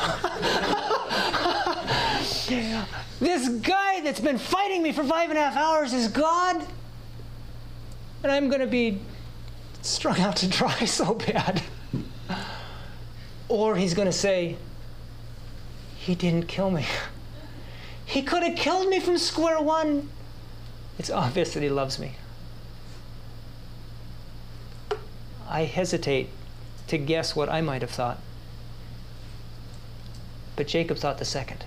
Speaker 1: this guy that's been fighting me for five and a half hours is God, and I'm going to be strung out to dry [laughs] so bad. Or he's going to say, He didn't kill me. He could have killed me from square one. It's obvious that he loves me. I hesitate to guess what I might have thought. But Jacob thought the second.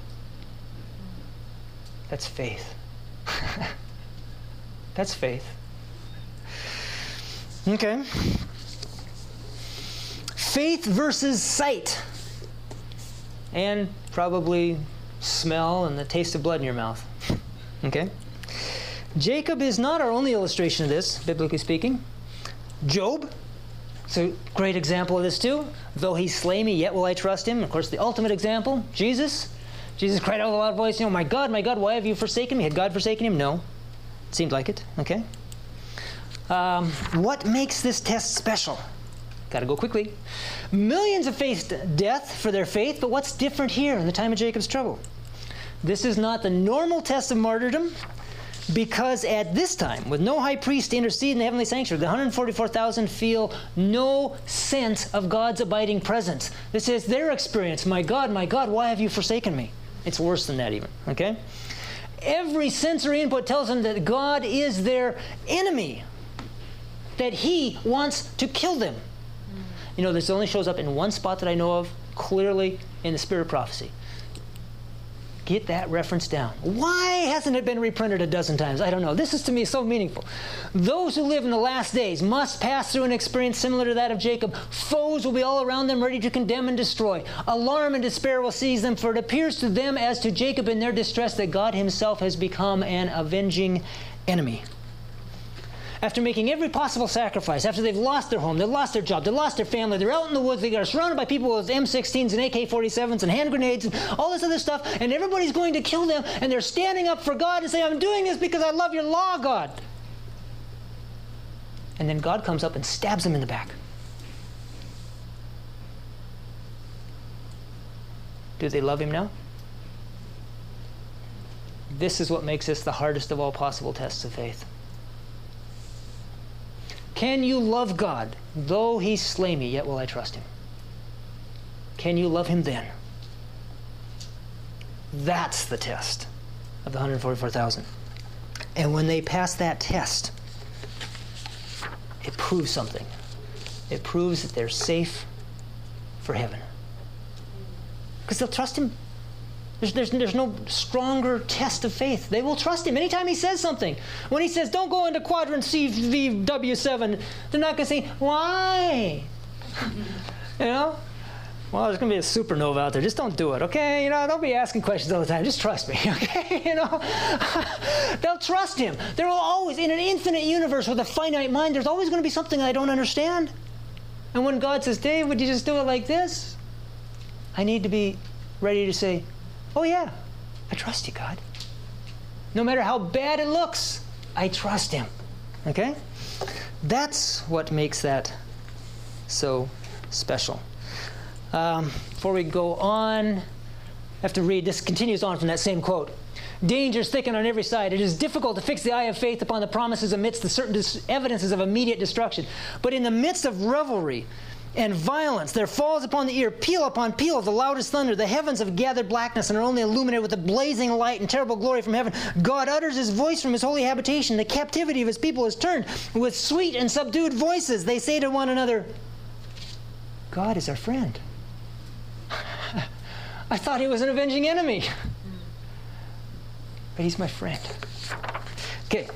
Speaker 1: That's faith. [laughs] That's faith. Okay. Faith versus sight. And probably smell and the taste of blood in your mouth. [laughs] okay? Jacob is not our only illustration of this, biblically speaking. Job is a great example of this too. Though he slay me, yet will I trust him. Of course, the ultimate example, Jesus. Jesus cried out with a loud voice, you know, my God, my God, why have you forsaken me? Had God forsaken him? No. It seemed like it. Okay. Um, what makes this test special? Got to go quickly. Millions have faced death for their faith, but what's different here in the time of Jacob's trouble? This is not the normal test of martyrdom, because at this time, with no high priest to intercede in the heavenly sanctuary, the 144,000 feel no sense of God's abiding presence. This is their experience. My God, my God, why have you forsaken me? It's worse than that, even. Okay? Every sensory input tells them that God is their enemy, that He wants to kill them. You know, this only shows up in one spot that I know of clearly in the spirit of prophecy. Get that reference down. Why hasn't it been reprinted a dozen times? I don't know. This is to me so meaningful. Those who live in the last days must pass through an experience similar to that of Jacob. Foes will be all around them, ready to condemn and destroy. Alarm and despair will seize them, for it appears to them, as to Jacob in their distress, that God Himself has become an avenging enemy after making every possible sacrifice, after they've lost their home, they've lost their job, they've lost their family, they're out in the woods, they are surrounded by people with M16s and AK 47s and hand grenades and all this other stuff, and everybody's going to kill them, and they're standing up for God and say, I'm doing this because I love your law, God. And then God comes up and stabs them in the back. Do they love Him now? This is what makes this the hardest of all possible tests of faith. Can you love God? Though He slay me, yet will I trust Him. Can you love Him then? That's the test of the 144,000. And when they pass that test, it proves something. It proves that they're safe for heaven. Because they'll trust Him. There's, there's, there's no stronger test of faith. They will trust Him anytime He says something. When He says, don't go into quadrant CVW7, they're not going to say, why? [laughs] you know? well, there's going to be a supernova out there. Just don't do it, okay? You know, don't be asking questions all the time. Just trust me, [laughs] okay? you know, [laughs] they'll trust him. There will always, in an infinite universe with a finite mind, there's always going to be something I don't understand. And when God says, Dave, would you just do it like this? I need to be ready to say, oh, yeah, I trust you, God. No matter how bad it looks, I trust him, okay? That's what makes that so special. Um, before we go on, I have to read. This continues on from that same quote. Dangers thicken on every side. It is difficult to fix the eye of faith upon the promises amidst the certain dis- evidences of immediate destruction. But in the midst of revelry and violence, there falls upon the ear peal upon peal of the loudest thunder. The heavens have gathered blackness and are only illuminated with a blazing light and terrible glory from heaven. God utters his voice from his holy habitation. The captivity of his people is turned. With sweet and subdued voices, they say to one another, God is our friend. [laughs] I thought he was an avenging enemy. But he's my friend. Okay,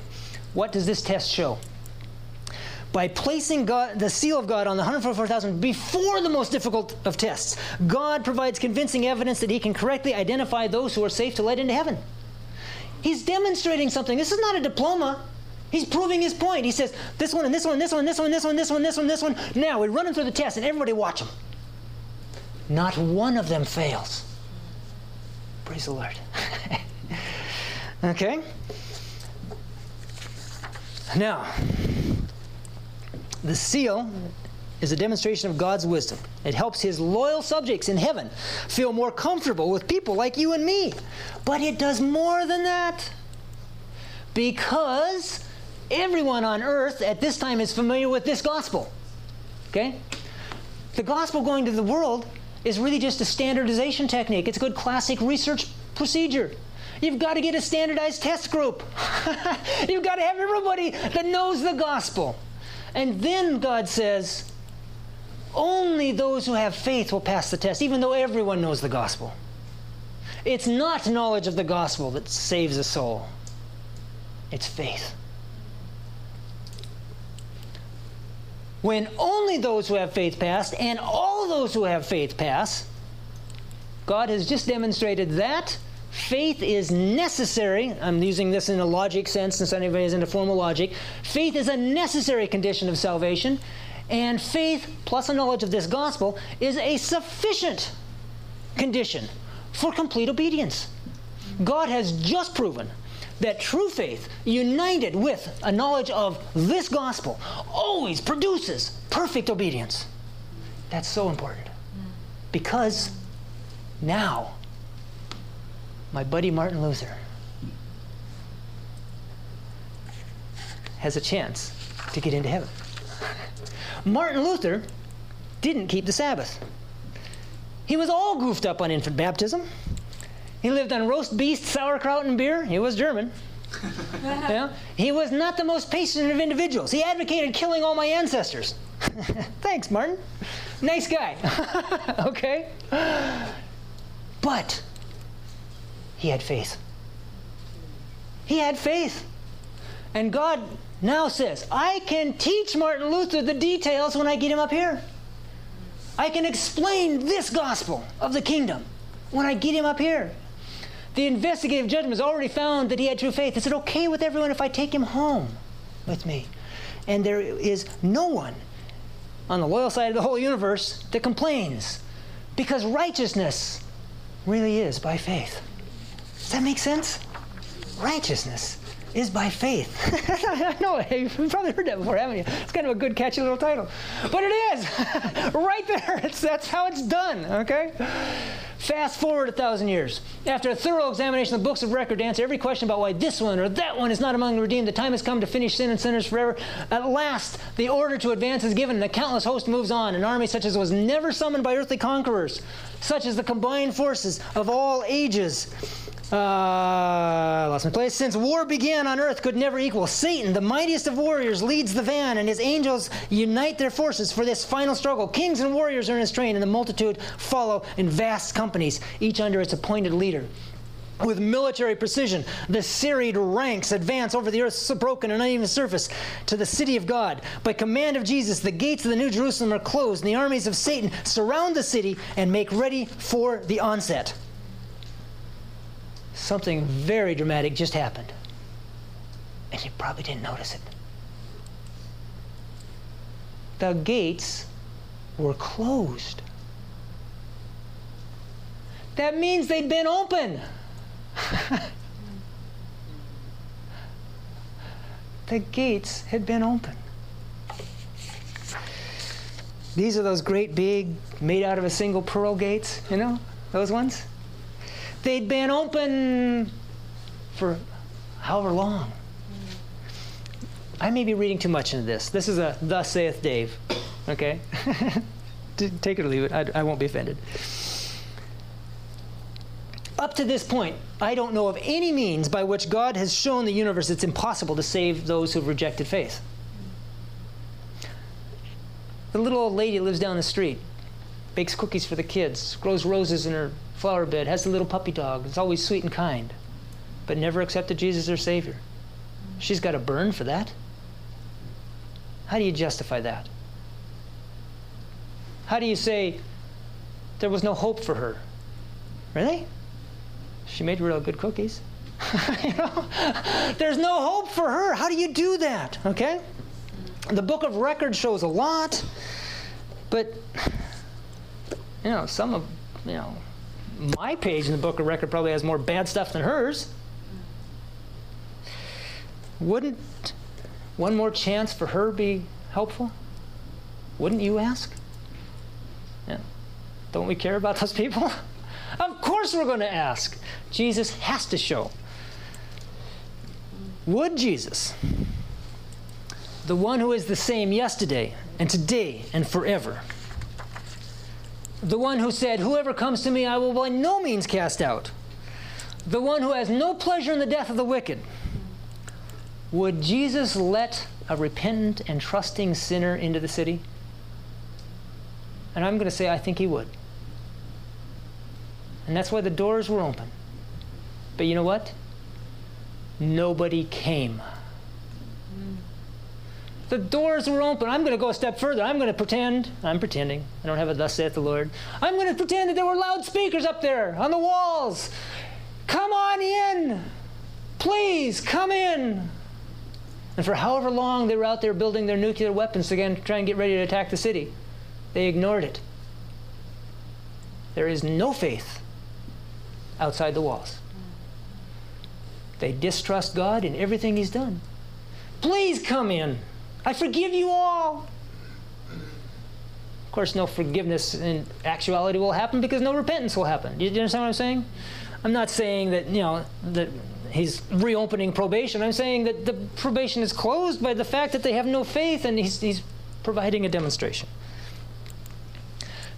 Speaker 1: what does this test show? By placing God, the seal of God on the 144,000 before the most difficult of tests, God provides convincing evidence that he can correctly identify those who are safe to let into heaven. He's demonstrating something. This is not a diploma. He's proving his point. He says, this one and this one, this one, this one, this one, this one, this one, this one. Now we run him through the test and everybody watch him. Not one of them fails. Praise the Lord. [laughs] okay? Now, the seal is a demonstration of God's wisdom. It helps his loyal subjects in heaven feel more comfortable with people like you and me. But it does more than that. Because everyone on earth at this time is familiar with this gospel. Okay? The gospel going to the world is really just a standardization technique. It's a good classic research procedure. You've got to get a standardized test group. [laughs] You've got to have everybody that knows the gospel. And then God says, only those who have faith will pass the test, even though everyone knows the gospel. It's not knowledge of the gospel that saves a soul, it's faith. when only those who have faith pass and all those who have faith pass, God has just demonstrated that faith is necessary. I'm using this in a logic sense since anybody is into formal logic. Faith is a necessary condition of salvation, and faith plus a knowledge of this gospel is a sufficient condition for complete obedience. God has just proven that true faith, united with a knowledge of this gospel, always produces perfect obedience. That's so important. Because now, my buddy Martin Luther has a chance to get into heaven. [laughs] Martin Luther didn't keep the Sabbath. He was all goofed up on infant baptism. He lived on roast beef, sauerkraut, and beer. He was German. [laughs] yeah? He was not the most patient of individuals. He advocated killing all my ancestors. [laughs] Thanks, Martin. Nice guy. okay? But he had faith. He had faith. And God now says, I can teach Martin Luther the details when I get him up here. I can explain this gospel of the kingdom when I get him up here. The investigative judgment has already found that he had true faith. Is it okay with everyone if I take him home with me? And there is no one on the loyal side of the whole universe that complains because righteousness really is by faith. Does that make sense? Righteousness is by faith. [laughs] I know, you've probably heard that before, haven't you? It's kind of a good, catchy little title. But it is! [laughs] right there. It's, that's how it's done, okay? Fast forward a thousand years. After a thorough examination of the books of record to answer every question about why this one or that one is not among the redeemed, the time has come to finish sin and sinners forever. At last, the order to advance is given, and the countless host moves on, an army such as was never summoned by earthly conquerors, such as the combined forces of all ages. Uh, lost my place. Since war began on earth could never equal. Satan, the mightiest of warriors, leads the van, and his angels unite their forces for this final struggle. Kings and warriors are in his train, and the multitude follow in vast companies, each under its appointed leader. With military precision, the serried ranks advance over the earth's broken and uneven surface to the city of God. By command of Jesus, the gates of the New Jerusalem are closed, and the armies of Satan surround the city and make ready for the onset something very dramatic just happened. And you probably didn't notice it. The gates were closed. That means they'd been open. [laughs] the gates had been open. These are those great big, made out of a single pearl gates, you know, those ones? They'd been open for however long. I may be reading too much into this. This is a thus saith Dave. Okay? [laughs] Take it or leave it. I, I won't be offended. Up to this point, I don't know of any means by which God has shown the universe it's impossible to save those who've rejected faith. The little old lady lives down the street, bakes cookies for the kids, grows roses in her flower bed, has a little puppy dog, is always sweet and kind, but never accepted Jesus as her Savior. She's got to burn for that. How do you justify that? How do you say there was no hope for her? Really? She made real good cookies. [laughs] you know? There's no hope for her. How do you do that? Okay? The book of records shows a lot, but you know, some of you know, my page in the book of record probably has more bad stuff than hers. Wouldn't one more chance for her be helpful? Wouldn't you ask? Yeah. Don't we care about those people? [laughs] of course we're going to ask. Jesus has to show. Would Jesus, the one who is the same yesterday and today and forever, the one who said, Whoever comes to me, I will by no means cast out. The one who has no pleasure in the death of the wicked. Would Jesus let a repentant and trusting sinner into the city? And I'm going to say, I think he would. And that's why the doors were open. But you know what? Nobody came. The doors were open. I'm going to go a step further. I'm going to pretend. I'm pretending. I don't have a thus saith the Lord. I'm going to pretend that there were loudspeakers up there on the walls. Come on in. Please, come in. And for however long they were out there building their nuclear weapons again to try and get ready to attack the city, they ignored it. There is no faith outside the walls. They distrust God in everything He's done. Please come in. I forgive you all. Of course, no forgiveness in actuality will happen because no repentance will happen. Do you understand what I'm saying? I'm not saying that, you know, that he's reopening probation. I'm saying that the probation is closed by the fact that they have no faith and he's, he's providing a demonstration.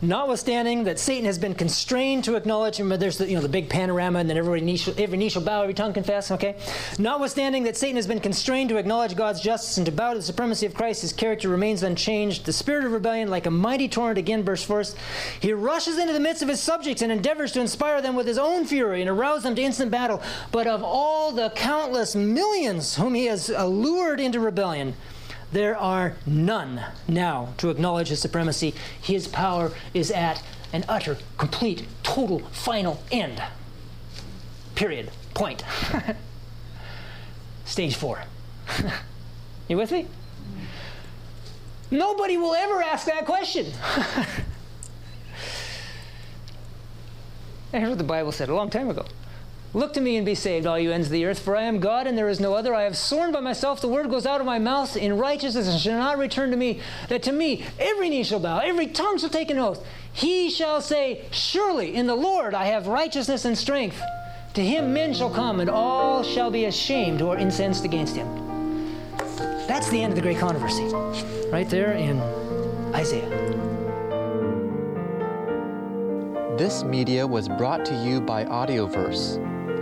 Speaker 1: Notwithstanding that Satan has been constrained to acknowledge him, there's the, you know, the big panorama, and then everybody knee shall, every knee shall bow, every tongue confess, okay? Notwithstanding that Satan has been constrained to acknowledge God's justice and to bow to the supremacy of Christ, his character remains unchanged. The spirit of rebellion, like a mighty torrent, again bursts forth. He rushes into the midst of his subjects and endeavors to inspire them with his own fury and arouse them to instant battle. But of all the countless millions whom he has allured into rebellion, there are none now to acknowledge his supremacy. His power is at an utter, complete, total, final end. Period. Point. [laughs] Stage four. [laughs] you with me? Nobody will ever ask that question. [laughs] Here's what the Bible said a long time ago. Look to me and be saved, all you ends of the earth, for I am God and there is no other. I have sworn by myself, the word goes out of my mouth in righteousness and shall not return to me, that to me every knee shall bow, every tongue shall take an oath. he shall say, Surely in the Lord I have righteousness and strength. To him men shall come, and all shall be ashamed who are incensed against him. That's the end of the great controversy, right there in Isaiah.
Speaker 3: This media was brought to you by Audioverse,